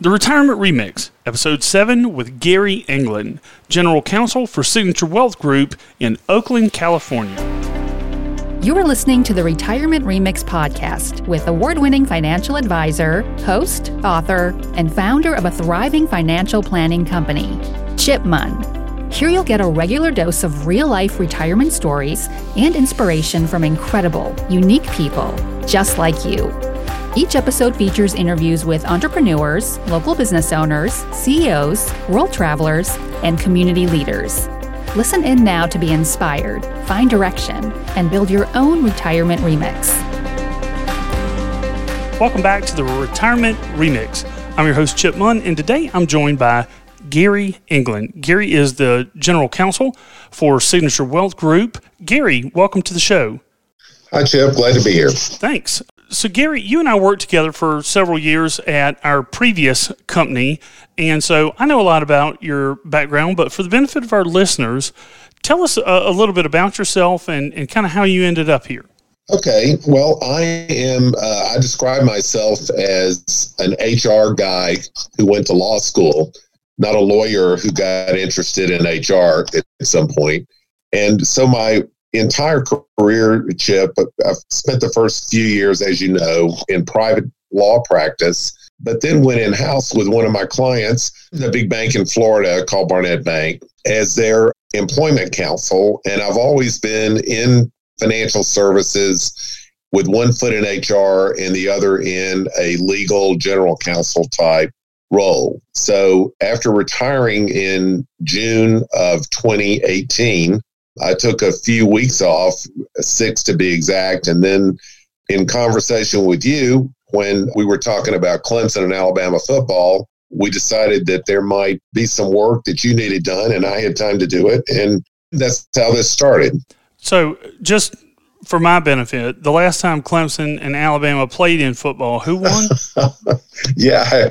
The Retirement Remix, Episode 7 with Gary England, General Counsel for Signature Wealth Group in Oakland, California. You are listening to the Retirement Remix podcast with award winning financial advisor, host, author, and founder of a thriving financial planning company, Chip Munn. Here you'll get a regular dose of real life retirement stories and inspiration from incredible, unique people just like you. Each episode features interviews with entrepreneurs, local business owners, CEOs, world travelers, and community leaders. Listen in now to be inspired, find direction, and build your own retirement remix. Welcome back to the Retirement Remix. I'm your host, Chip Munn, and today I'm joined by Gary England. Gary is the general counsel for Signature Wealth Group. Gary, welcome to the show. Hi, Chip. Glad to be here. Thanks so Gary, you and I worked together for several years at our previous company, and so I know a lot about your background. But for the benefit of our listeners, tell us a, a little bit about yourself and, and kind of how you ended up here. Okay, well, I am. Uh, I describe myself as an HR guy who went to law school, not a lawyer who got interested in HR at, at some point. And so my entire career, Chip, I've spent the first few years, as you know, in private law practice, but then went in house with one of my clients, the big bank in Florida called Barnett Bank, as their employment counsel. And I've always been in financial services with one foot in HR and the other in a legal general counsel type role. So after retiring in June of 2018, I took a few weeks off, six to be exact. And then in conversation with you, when we were talking about Clemson and Alabama football, we decided that there might be some work that you needed done, and I had time to do it. And that's how this started. So, just for my benefit, the last time Clemson and Alabama played in football, who won? yeah,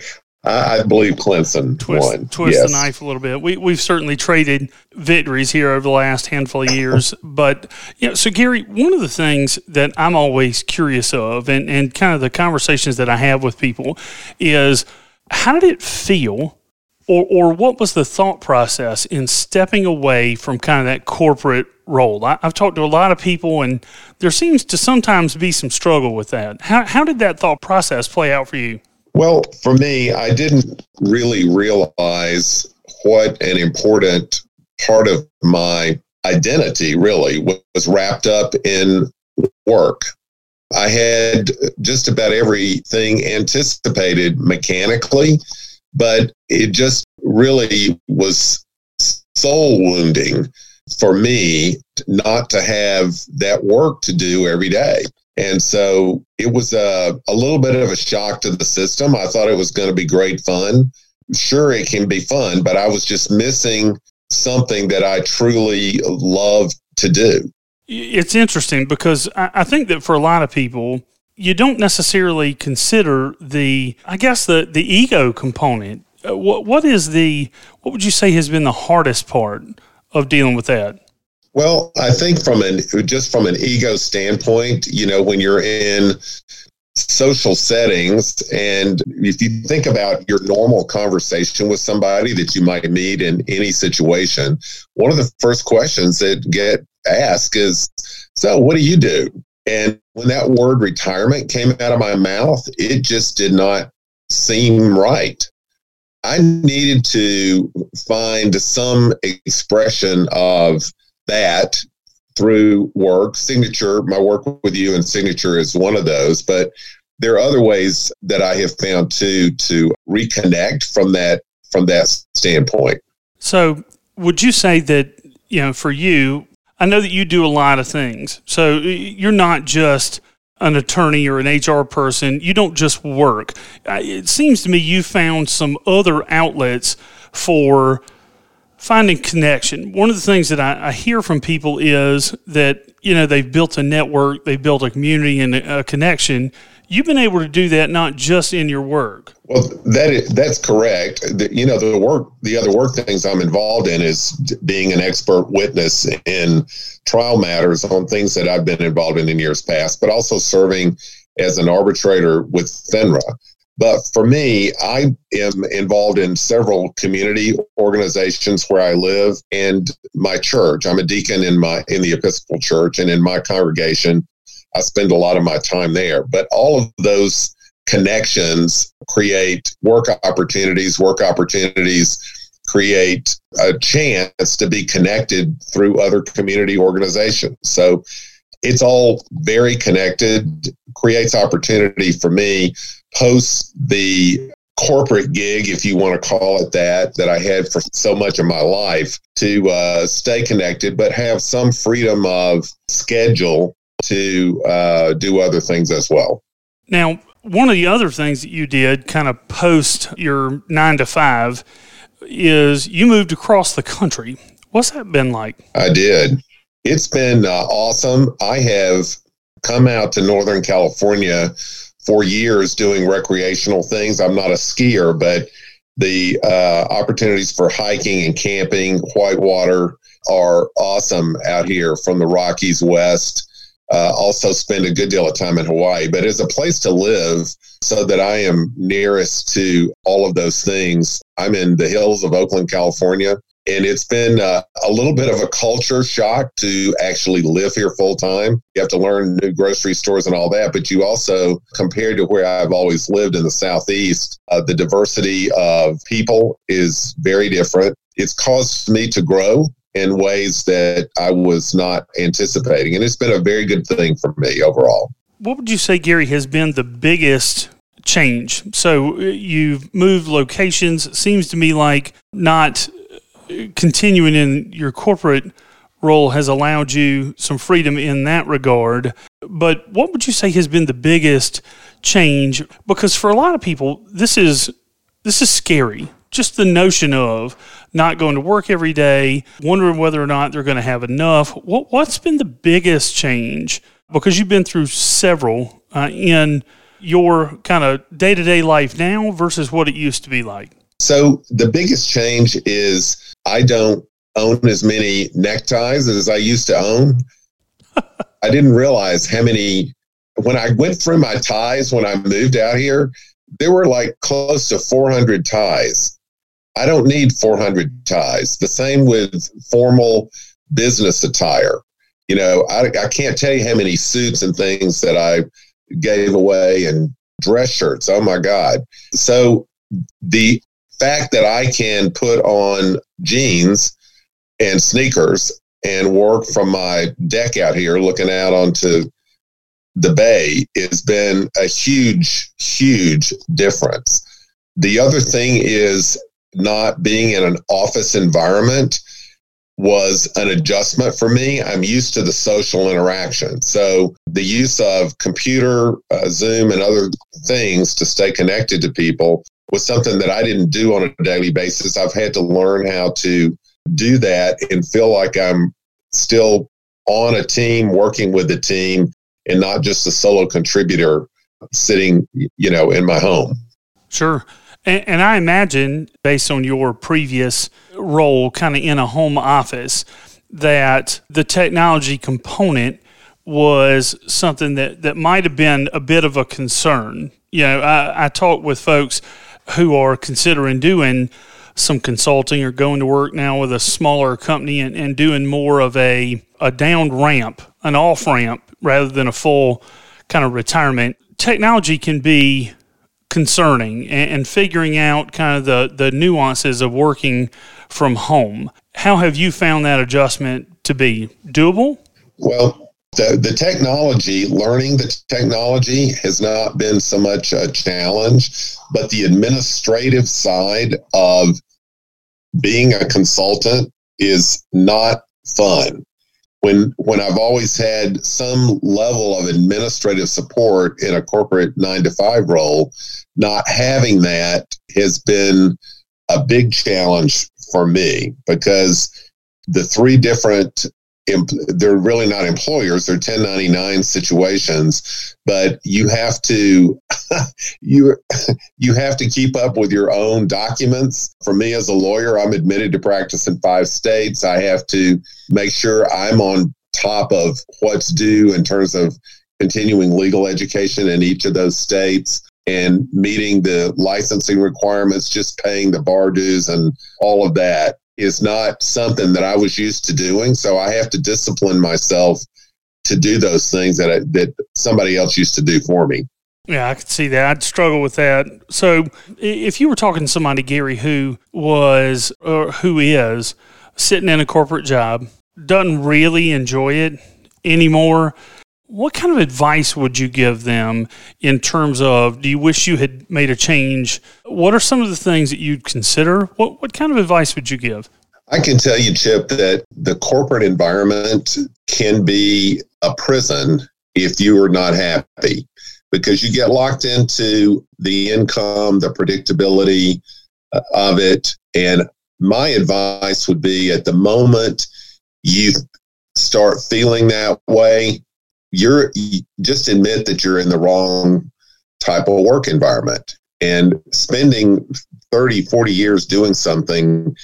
I, believe Clemson twist, won. Twist yes. the knife a little bit. We we've certainly traded victories here over the last handful of years, but you know, so Gary, one of the things that I'm always curious of, and and kind of the conversations that I have with people, is how did it feel, or or what was the thought process in stepping away from kind of that corporate role? I, I've talked to a lot of people, and there seems to sometimes be some struggle with that. How how did that thought process play out for you? Well, for me, I didn't really realize what an important part of my identity really was wrapped up in work. I had just about everything anticipated mechanically, but it just really was soul wounding for me not to have that work to do every day. And so it was a, a little bit of a shock to the system. I thought it was going to be great fun. Sure, it can be fun, but I was just missing something that I truly love to do. It's interesting because I think that for a lot of people, you don't necessarily consider the, I guess, the, the ego component. Uh, what, what is the, what would you say has been the hardest part of dealing with that? Well, I think from an just from an ego standpoint, you know, when you're in social settings and if you think about your normal conversation with somebody that you might meet in any situation, one of the first questions that get asked is, "So, what do you do?" And when that word retirement came out of my mouth, it just did not seem right. I needed to find some expression of that through work. Signature, my work with you and Signature is one of those, but there are other ways that I have found too to reconnect from that from that standpoint. So, would you say that you know for you? I know that you do a lot of things. So you're not just an attorney or an HR person. You don't just work. It seems to me you found some other outlets for finding connection. One of the things that I, I, hear from people is that you know they've built a network, they've built a community and a, connection. You've been able to do that not just in your work. Well, that is, that's correct. The, you know, the work, the other work things I'm involved in is being an expert witness in trial matters on things that I've been involved in in years past, but also serving as an arbitrator with FINRA. But for me, I am involved in several community organizations where I live and my church. I'm a deacon in my in the Episcopal Church and in my congregation. I spend a lot of my time there. But all of those connections create work opportunities, work opportunities create a chance to be connected through other community organizations. So it's all very connected, creates opportunity for me post the corporate gig, if you want to call it that, that I had for so much of my life to uh, stay connected, but have some freedom of schedule to uh, do other things as well. Now, one of the other things that you did kind of post your nine to five is you moved across the country. What's that been like? I did. It's been uh, awesome. I have come out to Northern California for years doing recreational things. I'm not a skier, but the uh, opportunities for hiking and camping, whitewater, are awesome out here from the Rockies west. Uh, also, spend a good deal of time in Hawaii, but as a place to live, so that I am nearest to all of those things. I'm in the hills of Oakland, California. And it's been uh, a little bit of a culture shock to actually live here full time. You have to learn new grocery stores and all that. But you also, compared to where I've always lived in the Southeast, uh, the diversity of people is very different. It's caused me to grow in ways that I was not anticipating. And it's been a very good thing for me overall. What would you say, Gary, has been the biggest change? So uh, you've moved locations. Seems to me like not continuing in your corporate role has allowed you some freedom in that regard. But what would you say has been the biggest change? Because for a lot of people, this is this is scary. Just the notion of not going to work every day, wondering whether or not they're going to have enough. What, what's been the biggest change? Because you've been through several uh, in your kind of day to day life now versus what it used to be like. So the biggest change is I don't own as many neckties as I used to own. I didn't realize how many, when I went through my ties when I moved out here, there were like close to 400 ties. I don't need 400 ties. The same with formal business attire. You know, I, I can't tell you how many suits and things that I gave away and dress shirts. Oh my God. So the fact that I can put on jeans and sneakers and work from my deck out here looking out onto the bay has been a huge, huge difference. The other thing is not being in an office environment was an adjustment for me. I'm used to the social interaction. So the use of computer, uh, Zoom, and other things to stay connected to people was something that I didn't do on a daily basis. I've had to learn how to do that and feel like I'm still on a team, working with a team, and not just a solo contributor sitting, you know, in my home. Sure. And, and I imagine, based on your previous role, kind of in a home office, that the technology component was something that, that might have been a bit of a concern. You know, I, I talk with folks who are considering doing some consulting or going to work now with a smaller company and, and doing more of a, a down ramp, an off ramp, rather than a full kind of retirement. Technology can be concerning and, and figuring out kind of the, the nuances of working from home. How have you found that adjustment to be doable? Well, the, the technology, learning the technology has not been so much a challenge, but the administrative side of being a consultant is not fun. When when I've always had some level of administrative support in a corporate 9 to 5 role, not having that has been a big challenge for me because the three different they're really not employers they're 1099 situations but you have to you you have to keep up with your own documents. For me as a lawyer i'm admitted to practice in five states. I have to make sure i'm on top of what's due in terms of continuing legal education in each of those states and meeting the licensing requirements, just paying the bar dues and all of that is not something that I was used to doing. So I have to discipline myself to do those things that I, that somebody else used to do for me. Yeah, I could see that. I'd struggle with that. So, if you were talking to somebody, Gary, who was or who is sitting in a corporate job, doesn't really enjoy it anymore, what kind of advice would you give them in terms of do you wish you had made a change? What are some of the things that you'd consider? What, what kind of advice would you give? I can tell you, Chip, that the corporate environment can be a prison if you are not happy because you get locked into the income, the predictability uh, of it. And my advice would be at the moment you start feeling that way, you're you just admit that you're in the wrong type of work environment and spending 30, 40 years doing something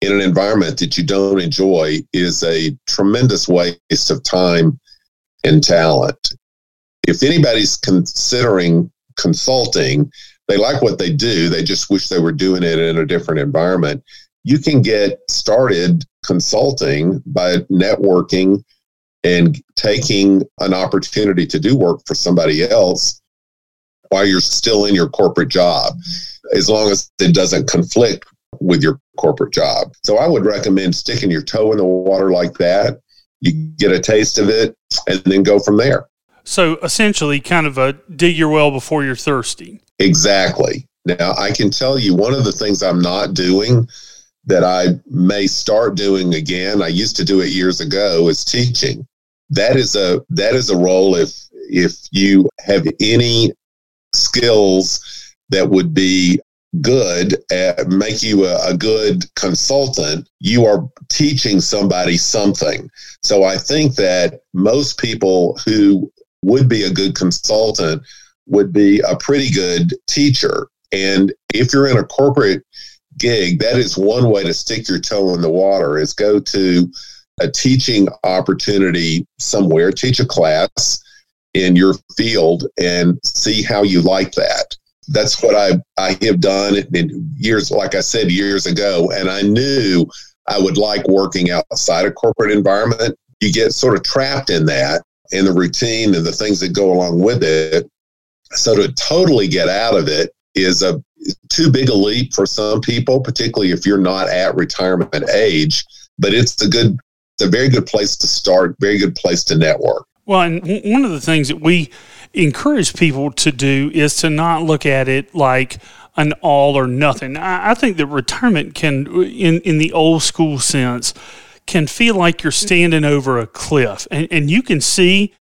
in an environment that you don't enjoy is a tremendous waste of time and talent. If anybody's considering consulting, they like what they do, they just wish they were doing it in a different environment. You can get started consulting by networking and taking an opportunity to do work for somebody else while you're still in your corporate job, as long as it doesn't conflict with your corporate job. So I would recommend sticking your toe in the water like that. You get a taste of it and then go from there. So essentially, kind of a dig your well before you're thirsty. Exactly. Now, I can tell you one of the things I'm not doing that I may start doing again, I used to do it years ago, is teaching. That is a that is a role if if you have any skills that would be good at make you a, a, good consultant you are teaching somebody something. So i think that most people who would be a good consultant would be a pretty good teacher. And if you're in a corporate gig that is one way to stick your toe in the water is go to a teaching opportunity somewhere teach a class in your field and see how you like that that's what I, I have done in years, like I said, years ago. And I knew I would like working outside a corporate environment. You get sort of trapped in that in the routine and the things that go along with it. So to totally get out of it is a too big a leap for some people, particularly if you're not at retirement age. But it's a good, it's a very good place to start, very good place to network. Well, and one of the things that we encourage people to do is to not look at it like an all or nothing. I, I think that retirement can, in, in the old school sense, can feel like you're standing over a cliff and, and you can see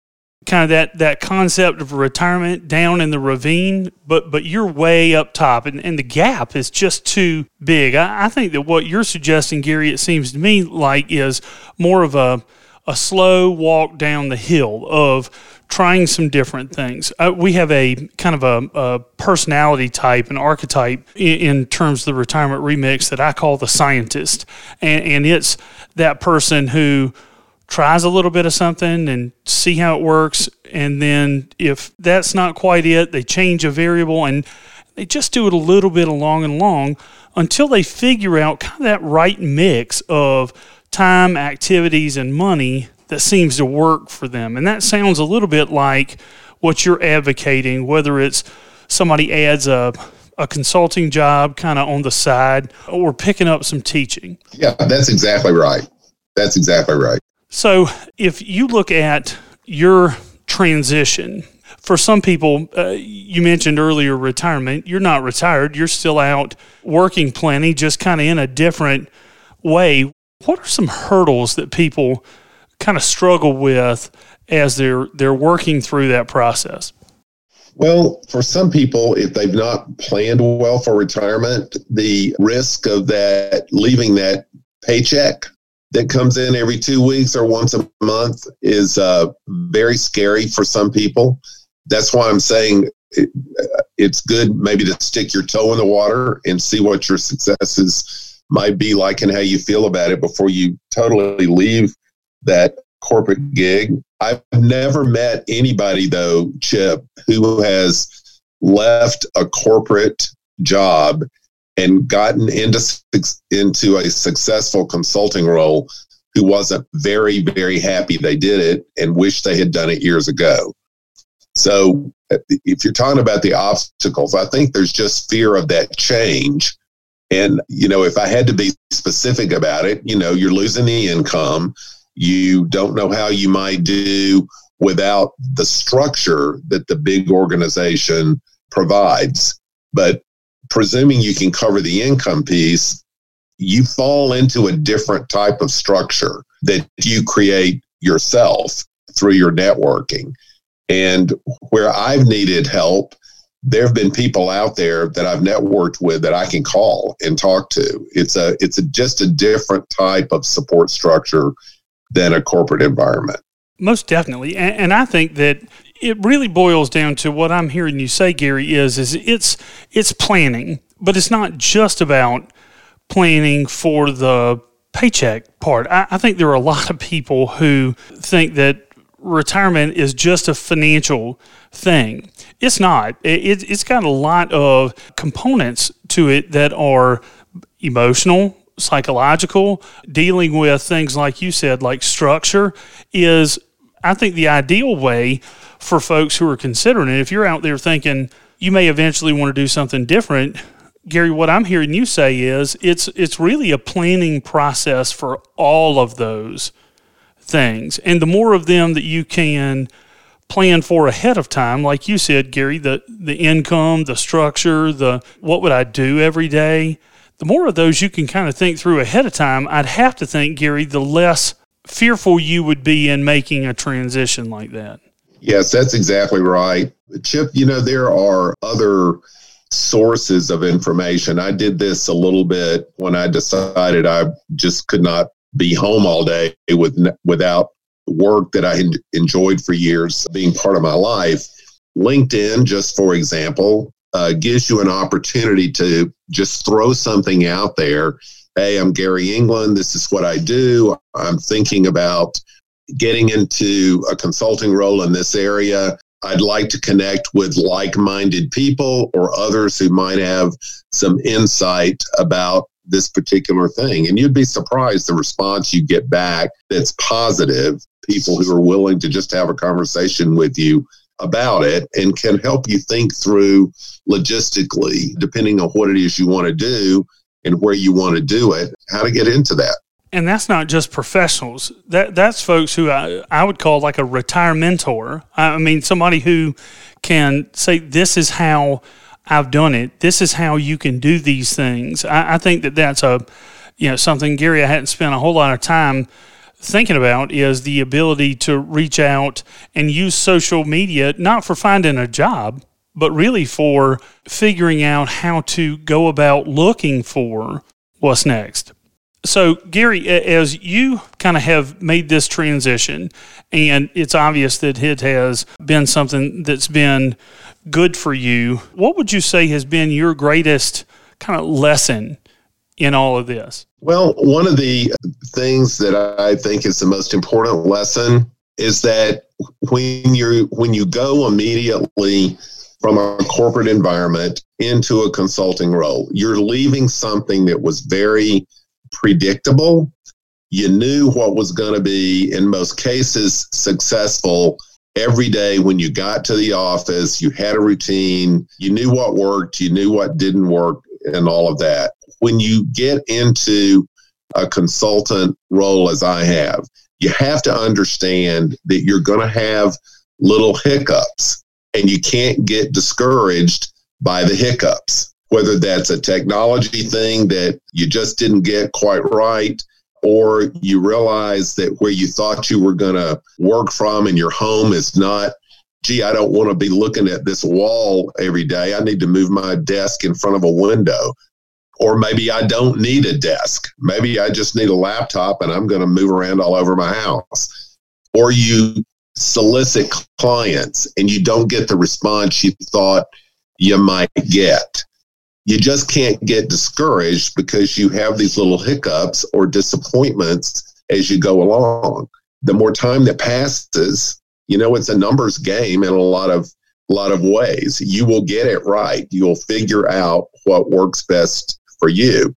kind of that, that concept of retirement down in the ravine, but but you're way up top and, and the gap is just too big. I, I think that what you're suggesting, Gary, it seems to me like is more of a a slow walk down the hill of trying some different things. Uh, we have a kind of a, a personality type, an archetype in, in, terms of the retirement remix that I call the scientist. And, and it's that person who tries a little bit of something and see how it works. And then if that's not quite it, they change a variable and they just do it a little bit along and along until they figure out kind of that right mix of time, activities, and money that seems to work for them. And that sounds a little bit like what you're advocating, whether it's somebody adds a a consulting job kind of on the side or picking up some teaching. Yeah, that's exactly right. That's exactly right. So, if you look at your transition, for some people, uh, you mentioned earlier retirement, you're not retired, you're still out working plenty, just kind of in a different way. What are some hurdles that people kind of struggle with as they're they're working through that process? Well, for some people, if they've not planned well for retirement, the risk of that leaving that paycheck that comes in every two weeks or once a month is uh, very scary for some people. That's why I'm saying it, it's good maybe to stick your toe in the water and see what your successes might be like and how you feel about it before you totally leave that corporate gig. I've never met anybody though, Chip, who has left a corporate job and gotten into into a successful consulting role who wasn't very very happy they did it and wished they had done it years ago. So if you're talking about the obstacles i think there's just fear of that change. And you know if i had to be specific about it you know you're losing the income. You don't know how you might do without the structure that the big organization provides. But presuming you can cover the income piece, you fall into a different type of structure that you create yourself through your networking. And where I've needed help, there have been people out there that I've networked with that I can call and talk to. It's a it's a, just a different type of support structure than a corporate environment. Most definitely, and, and I think that it really boils down to what I'm hearing you say, Gary, is is it's it's planning, but it's not just about planning for the paycheck part. I, I think there are a lot of people who think that retirement is just a financial thing. It's not. It, it's got a lot of components to it that are emotional, psychological, dealing with things like you said, like structure, is I think the ideal way for folks who are considering it. If you're out there thinking you may eventually want to do something different, Gary, what I'm hearing you say is it's it's really a planning process for all of those things. And the more of them that you can plan for ahead of time, like you said, Gary, the the income, the structure, the what would I do every day, the more of those you can kind of think through ahead of time, I'd have to think, Gary, the less fearful you would be in making a transition like that. Yes, that's exactly right. Chip, you know, there are other sources of information. I did this a little bit when I decided I just could not be home all day with without work that I enjoyed for years being part of my life. LinkedIn, just for example, uh, gives you an opportunity to just throw something out there. Hey, I'm Gary England. This is what I do. I'm thinking about getting into a consulting role in this area. I'd like to connect with like minded people or others who might have some insight about this particular thing. And you'd be surprised the response you get back that's positive, people who are willing to just have a conversation with you about it and can help you think through logistically, depending on what it is you want to do and where you want to do it, how to get into that and that's not just professionals. That that's folks who I, I would call like a retire mentor. I mean, somebody who can say, "This is how I've done it. This is how you can do these things." I, I think that that's a you know something Gary I hadn't spent a whole lot of time thinking about is the ability to reach out and use social media not for finding a job but really for figuring out how to go about looking for what's next so, Gary, as you kind of have made this transition, and it's obvious that it has been something that's been good for you, what would you say has been your greatest kind of lesson in all of this? Well, one of the things that I think is the most important lesson is that when you when you go immediately from a corporate environment into a consulting role, you're leaving something that was very predictable. You knew what was going to be, in most cases, successful every day when you got to the office. You had a routine, you knew what worked, you knew what didn't work, and all of that. When you get into a consultant role, as I have, you have to understand that you're going to have little hiccups and you can't get discouraged by the hiccups whether that's a technology thing that you just didn't get quite right, or you realize that where you thought you were going to work from in your home is not, gee, I don't want to be looking at this wall every day. I need to move my desk in front of a window. Or maybe I don't need a desk. Maybe I just need a laptop and I'm going to move around all over my house. Or you solicit clients and you don't get the response you thought you might get you just can't get discouraged because you have these little hiccups or disappointments as you go along. The more time that passes, you know, it's a numbers game in a lot of lot of ways. You will get it right. You'll figure out what works best for you.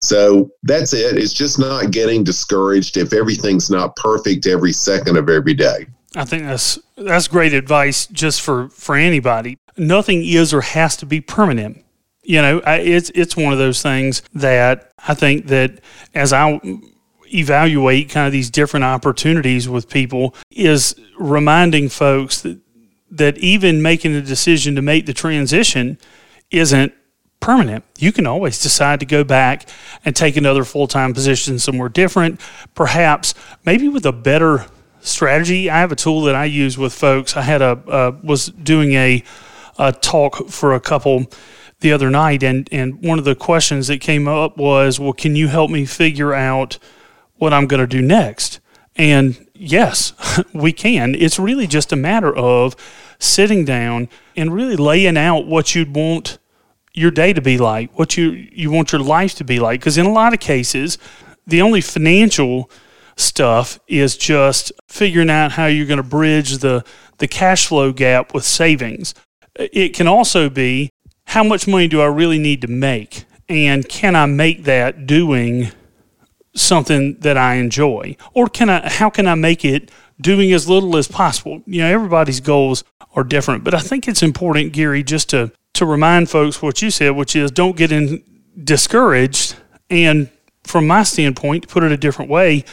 So that's it. It's just not getting discouraged if everything's not perfect every second of every day. I think that's that's great advice just for for anybody. Nothing is or has to be permanent. You know, I, it's it's one of those things that I think that as I evaluate kind of these different opportunities with people is reminding folks that that even making the decision to make the transition isn't permanent. You can always decide to go back and take another full time position somewhere different, perhaps maybe with a better strategy. I have a tool that I use with folks. I had a uh, was doing a, a talk for a couple the other night, and and one of the questions that came up was, "Well, can you help me figure out what I'm going to do next?" And yes, we can. It's really just a matter of sitting down and really laying out what you'd want your day to be like, what you you want your life to be like. Because in a lot of cases, the only financial stuff is just figuring out how you're going to bridge the the cash flow gap with savings. It can also be how much money do I really need to make, and can I make that doing something that I enjoy, or can I? How can I make it doing as little as possible? You know, everybody's goals are different, but I think it's important, Gary, just to to remind folks what you said, which is don't get in discouraged. And from my standpoint, to put it a different way,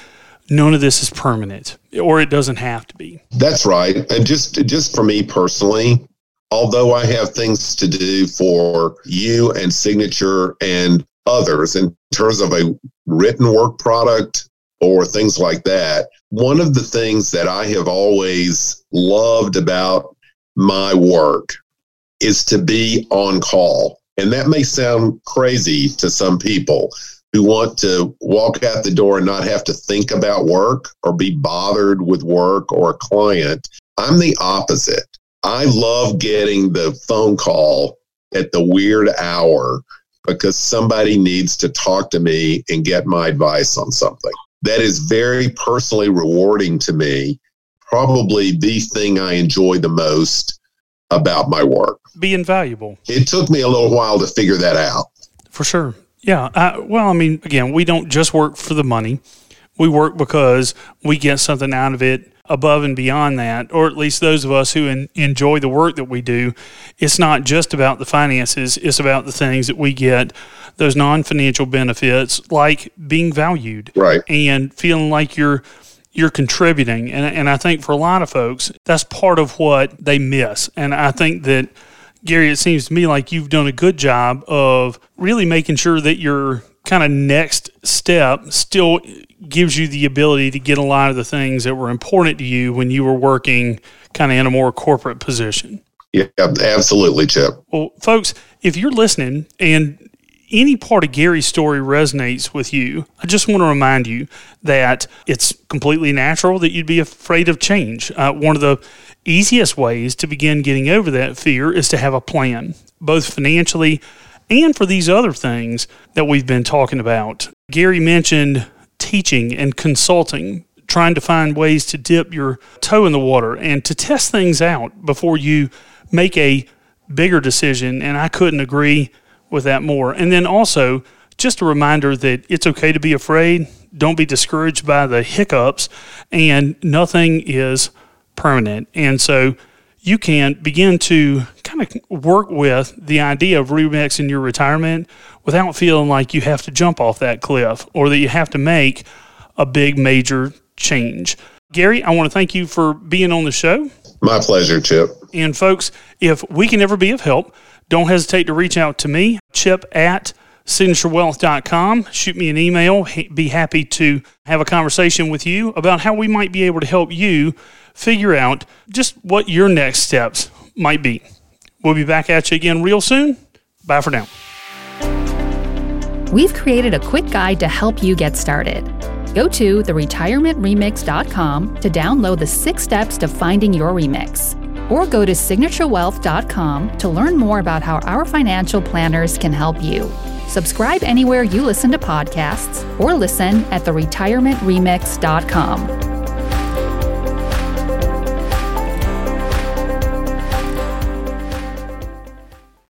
none of this is permanent, or it doesn't have to be. That's right. And just just for me personally, although I have things to do for you and signature and others in terms of a written work product or things like that, one of the things that I have always loved about my work is to be on call. And that may sound crazy to some people who want to walk out the door and not have to think about work or be bothered with work or a client. I'm the opposite. I love getting the phone call at the weird hour because somebody needs to talk to me and get my advice on something. That is very personally rewarding to me. Probably the thing I enjoy the most about my work. Be invaluable. It took me a little while to figure that out. For sure. Yeah. I, well, I mean, again, we don't just work for the money. We work because we get something out of it above and beyond that, or at least those of us who in, enjoy the work that we do. It's not just about the finances, it's about the things that we get, those non financial benefits, like being valued. Right. And feeling like you're you're contributing. And, and I think for a lot of folks, that's part of what they miss. And I think that, Gary, it seems to me like you've done a good job of really making sure that your kind of next step still gives you the ability to get a lot of the things that were important to you when you were working kind of in a more corporate position. Yeah, absolutely, Chip. Well, folks, if you're listening and any part of Gary's story resonates with you, I just want to remind you that it's completely natural that you'd be afraid of change. Uh, one of the easiest ways to begin getting over that fear is to have a plan, both financially and for these other things that we've been talking about. Gary mentioned teaching and consulting, trying to find ways to dip your toe in the water and to test things out before you make a bigger decision. And I couldn't agree with that more. And then also, just a reminder that it's okay to be afraid. Don't be discouraged by the hiccups, and nothing is permanent. And so, you can begin to kind of work with the idea of remixing your retirement without feeling like you have to jump off that cliff or that you have to make a big major change. Gary, I want to thank you for being on the show. My pleasure, Chip. And folks, if we can ever be of help, don't hesitate to reach out to me, chip at signaturewealth.com. Shoot me an email. Be happy to have a conversation with you about how we might be able to help you figure out just what your next steps might be. We'll be back at you again real soon. Bye for now. We've created a quick guide to help you get started. Go to theretirementremix.com to download the six steps to finding your remix or go to signaturewealth.com to learn more about how our financial planners can help you. Subscribe anywhere you listen to podcasts or listen at theretirementremix.com.